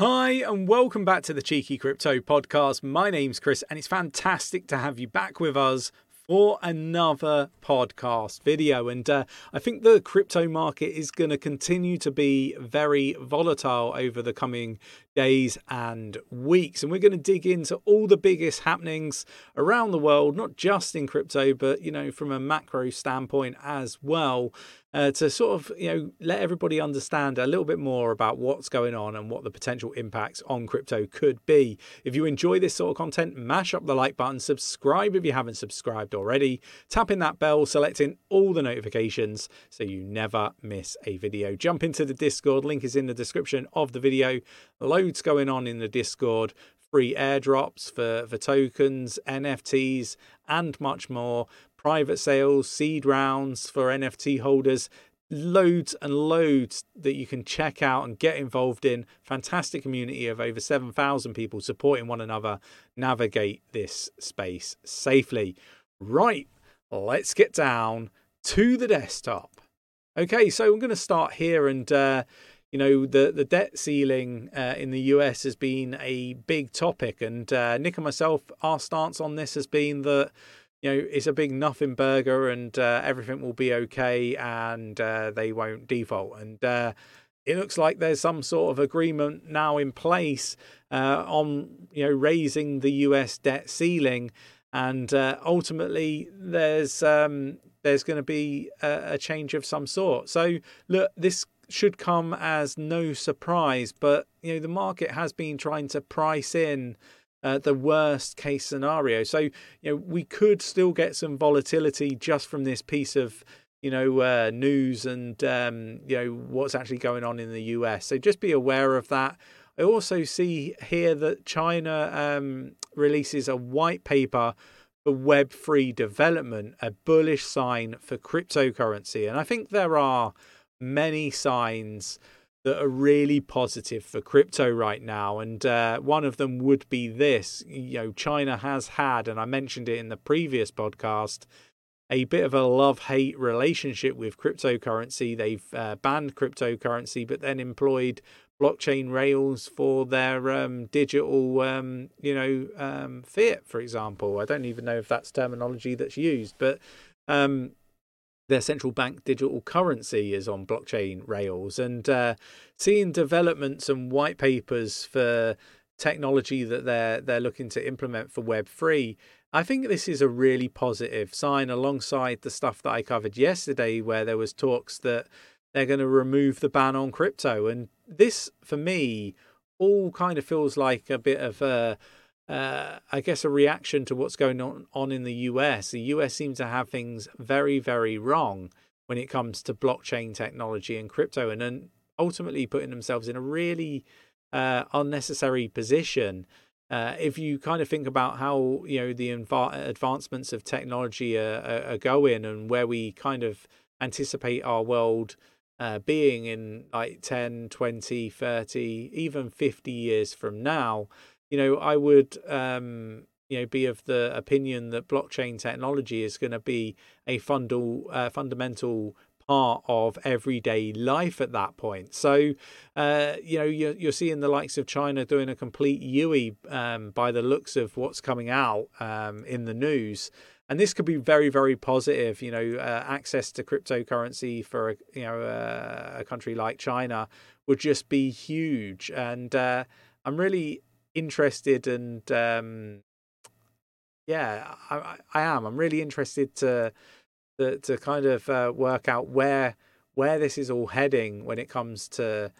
Hi, and welcome back to the Cheeky Crypto Podcast. My name's Chris, and it's fantastic to have you back with us for another podcast video. And uh, I think the crypto market is going to continue to be very volatile over the coming days and weeks. And we're going to dig into all the biggest happenings around the world, not just in crypto, but, you know, from a macro standpoint as well uh, to sort of you know let everybody understand a little bit more about what's going on and what the potential impacts on crypto could be. If you enjoy this sort of content, mash up the like button, subscribe if you haven't subscribed already, tap in that bell, selecting all the notifications so you never miss a video. Jump into the Discord, link is in the description of the video. Going on in the Discord free airdrops for, for tokens, NFTs, and much more private sales, seed rounds for NFT holders, loads and loads that you can check out and get involved in. Fantastic community of over 7,000 people supporting one another navigate this space safely. Right, let's get down to the desktop. Okay, so I'm going to start here and. Uh, you know the the debt ceiling uh, in the US has been a big topic, and uh, Nick and myself, our stance on this has been that you know, it's a big nothing burger and uh, everything will be okay and uh, they won't default. And uh, it looks like there's some sort of agreement now in place uh, on, you know, raising the US debt ceiling. And ultimately, there's um, there's going to be a change of some sort. So, look, this should come as no surprise, but you know the market has been trying to price in uh, the worst case scenario. So, you know, we could still get some volatility just from this piece of, you know, uh, news and, um, you know, what's actually going on in the US. So just be aware of that. I also see here that China um, releases a white paper for web 3 development, a bullish sign for cryptocurrency. And I think there are many signs that are really positive for crypto right now. And uh, one of them would be this you know, China has had, and I mentioned it in the previous podcast, a bit of a love hate relationship with cryptocurrency. They've uh, banned cryptocurrency, but then employed blockchain rails for their um, digital, um, you know, um, fiat, for example. I don't even know if that's terminology that's used, but um, their central bank digital currency is on blockchain rails. And uh, seeing developments and white papers for technology that they're they're looking to implement for web 3 i think this is a really positive sign alongside the stuff that i covered yesterday where there was talks that they're going to remove the ban on crypto. And this for me all kind of feels like a bit of a uh, I guess, a reaction to what's going on, on in the US. The US seems to have things very, very wrong when it comes to blockchain technology and crypto, and then ultimately putting themselves in a really uh, unnecessary position. Uh, if you kind of think about how you know the inv- advancements of technology are, are, are, going and where we kind of anticipate our world uh, being in like 10 20 30 even 50 years from now you know, I would um, you know be of the opinion that blockchain technology is going to be a fundal, uh, fundamental part of everyday life at that point. So, uh, you know, you're, you're seeing the likes of China doing a complete Yui um, by the looks of what's coming out um, in the news. And this could be very, very positive. You know, uh, access to cryptocurrency for a, you know uh, a country like China would just be huge. And uh, I'm really interested and um, yeah, I, I am. I'm really interested to to, to kind of uh, work out where where this is all heading when it comes to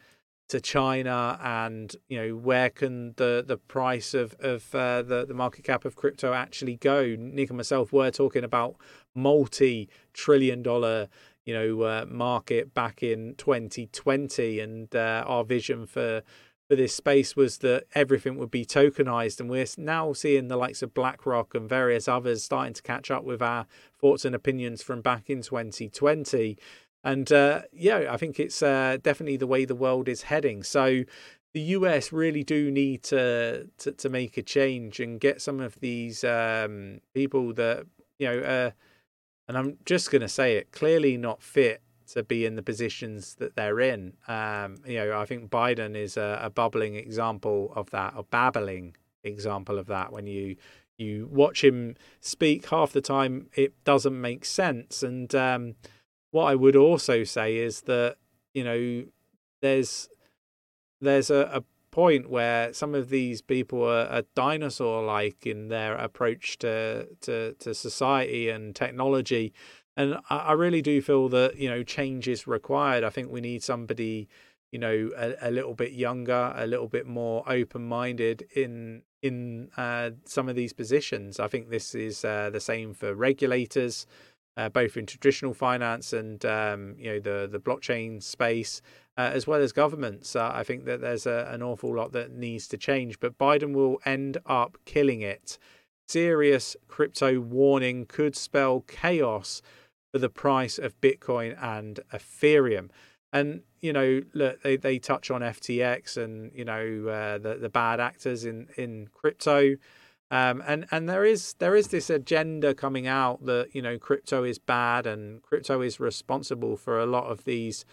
to China and you know where can the the price of of uh, the the market cap of crypto actually go. Nick and myself were talking about multi trillion dollar you know uh, market back in 2020 and uh, our vision for for this space was that everything would be tokenized. And we're now seeing the likes of BlackRock and various others starting to catch up with our thoughts and opinions from back in 2020. And uh, yeah, I think it's uh, definitely the way the world is heading. So the US really do need to to, to make a change and get some of these um, people that you know, uh, and I'm just going to say it clearly not fit to be in the positions that they're in. Um, you know, I think Biden is a, a bubbling example of that, a babbling example of that. When you you watch him speak, half the time it doesn't make sense. And um, what I would also say is that you know there's there's a, a point where some of these people are, are dinosaur like in their approach to, to to society and technology and I, I, really do feel that you know change is required i think we need somebody you know a, a little bit younger a little bit more open minded in in uh, some of these positions i think this is uh, the same for regulators uh, both in traditional finance and um, you know the the blockchain space, uh, as well as governments. Uh, I think that there's a, an awful lot that needs to change, but Biden will end up killing it. Serious crypto warning could spell chaos for the price of Bitcoin and Ethereum. And you know, look, they, they touch on FTX and you know uh, the the bad actors in in crypto. Um, and and there is there is this agenda coming out that you know crypto is bad and crypto is responsible for a lot of these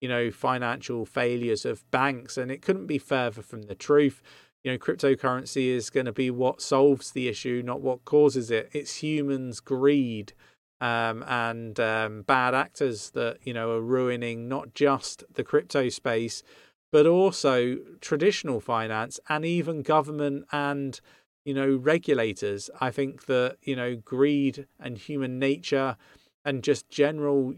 you know financial failures of banks and it couldn't be further from the truth you know cryptocurrency is going to be what solves the issue not what causes it it's humans greed um, and um, bad actors that you know are ruining not just the crypto space but also traditional finance and even government and you know, regulators. I think that, you know, greed and human nature and just general,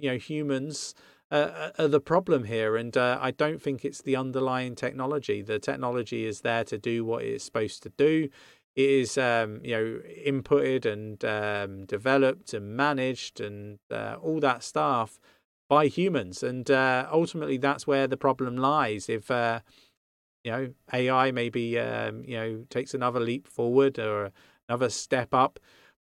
you know, humans uh, are the problem here. And uh, I don't think it's the underlying technology. The technology is there to do what it's supposed to do. It is, um, you know, inputted and um, developed and managed and uh, all that stuff by humans. And uh, ultimately, that's where the problem lies. If uh, you know AI maybe um, you know takes another leap forward or another step up,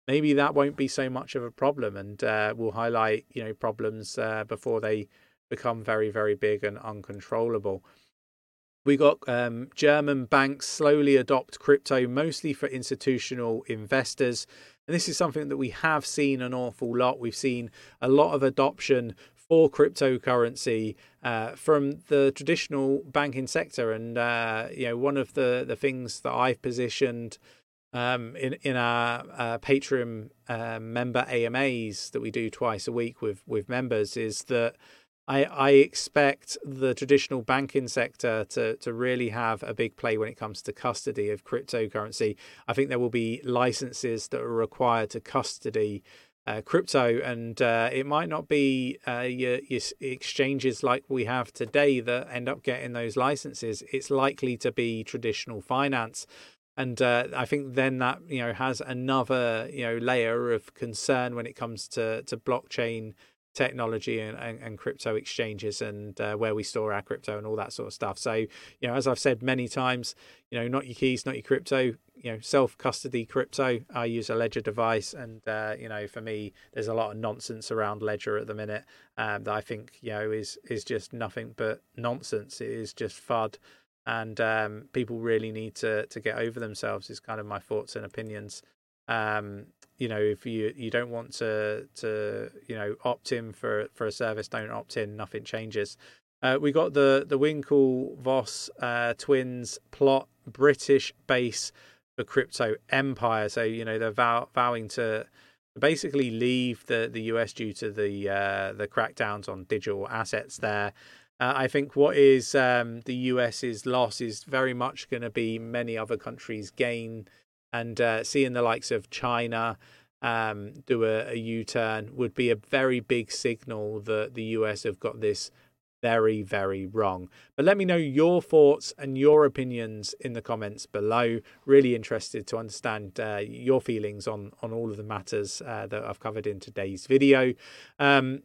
maybe that won't be so much of a problem, and uh, will highlight you know problems uh, before they become very very big and uncontrollable. We got um, German banks slowly adopt crypto, mostly for institutional investors. And this is something that we have seen an awful lot. We've seen a lot of adoption for cryptocurrency uh, from the traditional banking sector. And uh, you know, one of the the things that I've positioned um, in in our uh, Patreon uh, member AMAs that we do twice a week with with members is that. I, I expect the traditional banking sector to, to really have a big play when it comes to custody of cryptocurrency. I think there will be licenses that are required to custody uh, crypto, and uh, it might not be uh, your, your, exchanges like we have today that end up getting those licenses. It's likely to be traditional finance, and uh, I think then that you know has another you know layer of concern when it comes to to blockchain technology and, and, and crypto exchanges and uh, where we store our crypto and all that sort of stuff. So, you know, as I've said many times, you know, not your keys, not your crypto, you know, self custody crypto. I use a Ledger device, and uh, you know, for me, there's a lot of nonsense around Ledger at the minute um, that I think you know is is just nothing but nonsense. It is just fud. And um, people really need to to get over themselves. Is kind of my thoughts and opinions um, you know if you you don't want to to you know opt in for for a service don't opt in nothing changes uh, we got the the Winklevoss uh, twins plot British base for crypto empire. So you know they're vow, vowing to basically leave the, the US due to the uh, the crackdowns on digital assets there. Uh, I think what is um, the US's loss is very much going to be many other countries' gain and uh, seeing the likes of China um, do a a U-turn would be a very big signal that the US have got this very, very wrong. But let me know your thoughts and your opinions in the comments below. Really interested to understand uh, your feelings on on all of the matters uh, that I've covered in today's video. Um,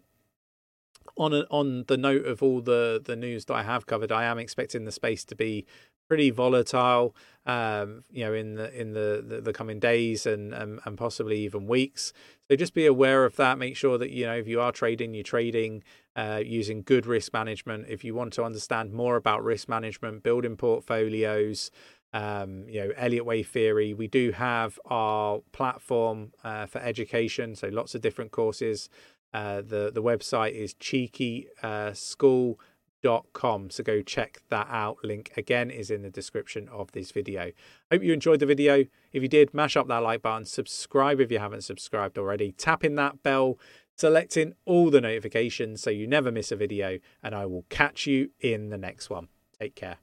on a, on the note of all the the news that I have covered, I am expecting the space to be pretty volatile, um, you know, in the in the, the, the coming days and, and, and possibly even weeks. So just be aware of that. Make sure that you know if you are trading, you're trading uh, using good risk management. If you want to understand more about risk management, building portfolios. Um, you know, Elliott Wave theory. We do have our platform uh, for education, so lots of different courses Uh, the the website is cheeky Uh, so go check that out. Link again is in the description of this video. Hope you enjoyed the video. If you did, mash up that like button, subscribe if you haven't subscribed already, tap in that bell, selecting all the notifications so you never miss a video, and I will catch you in the next one. Take care.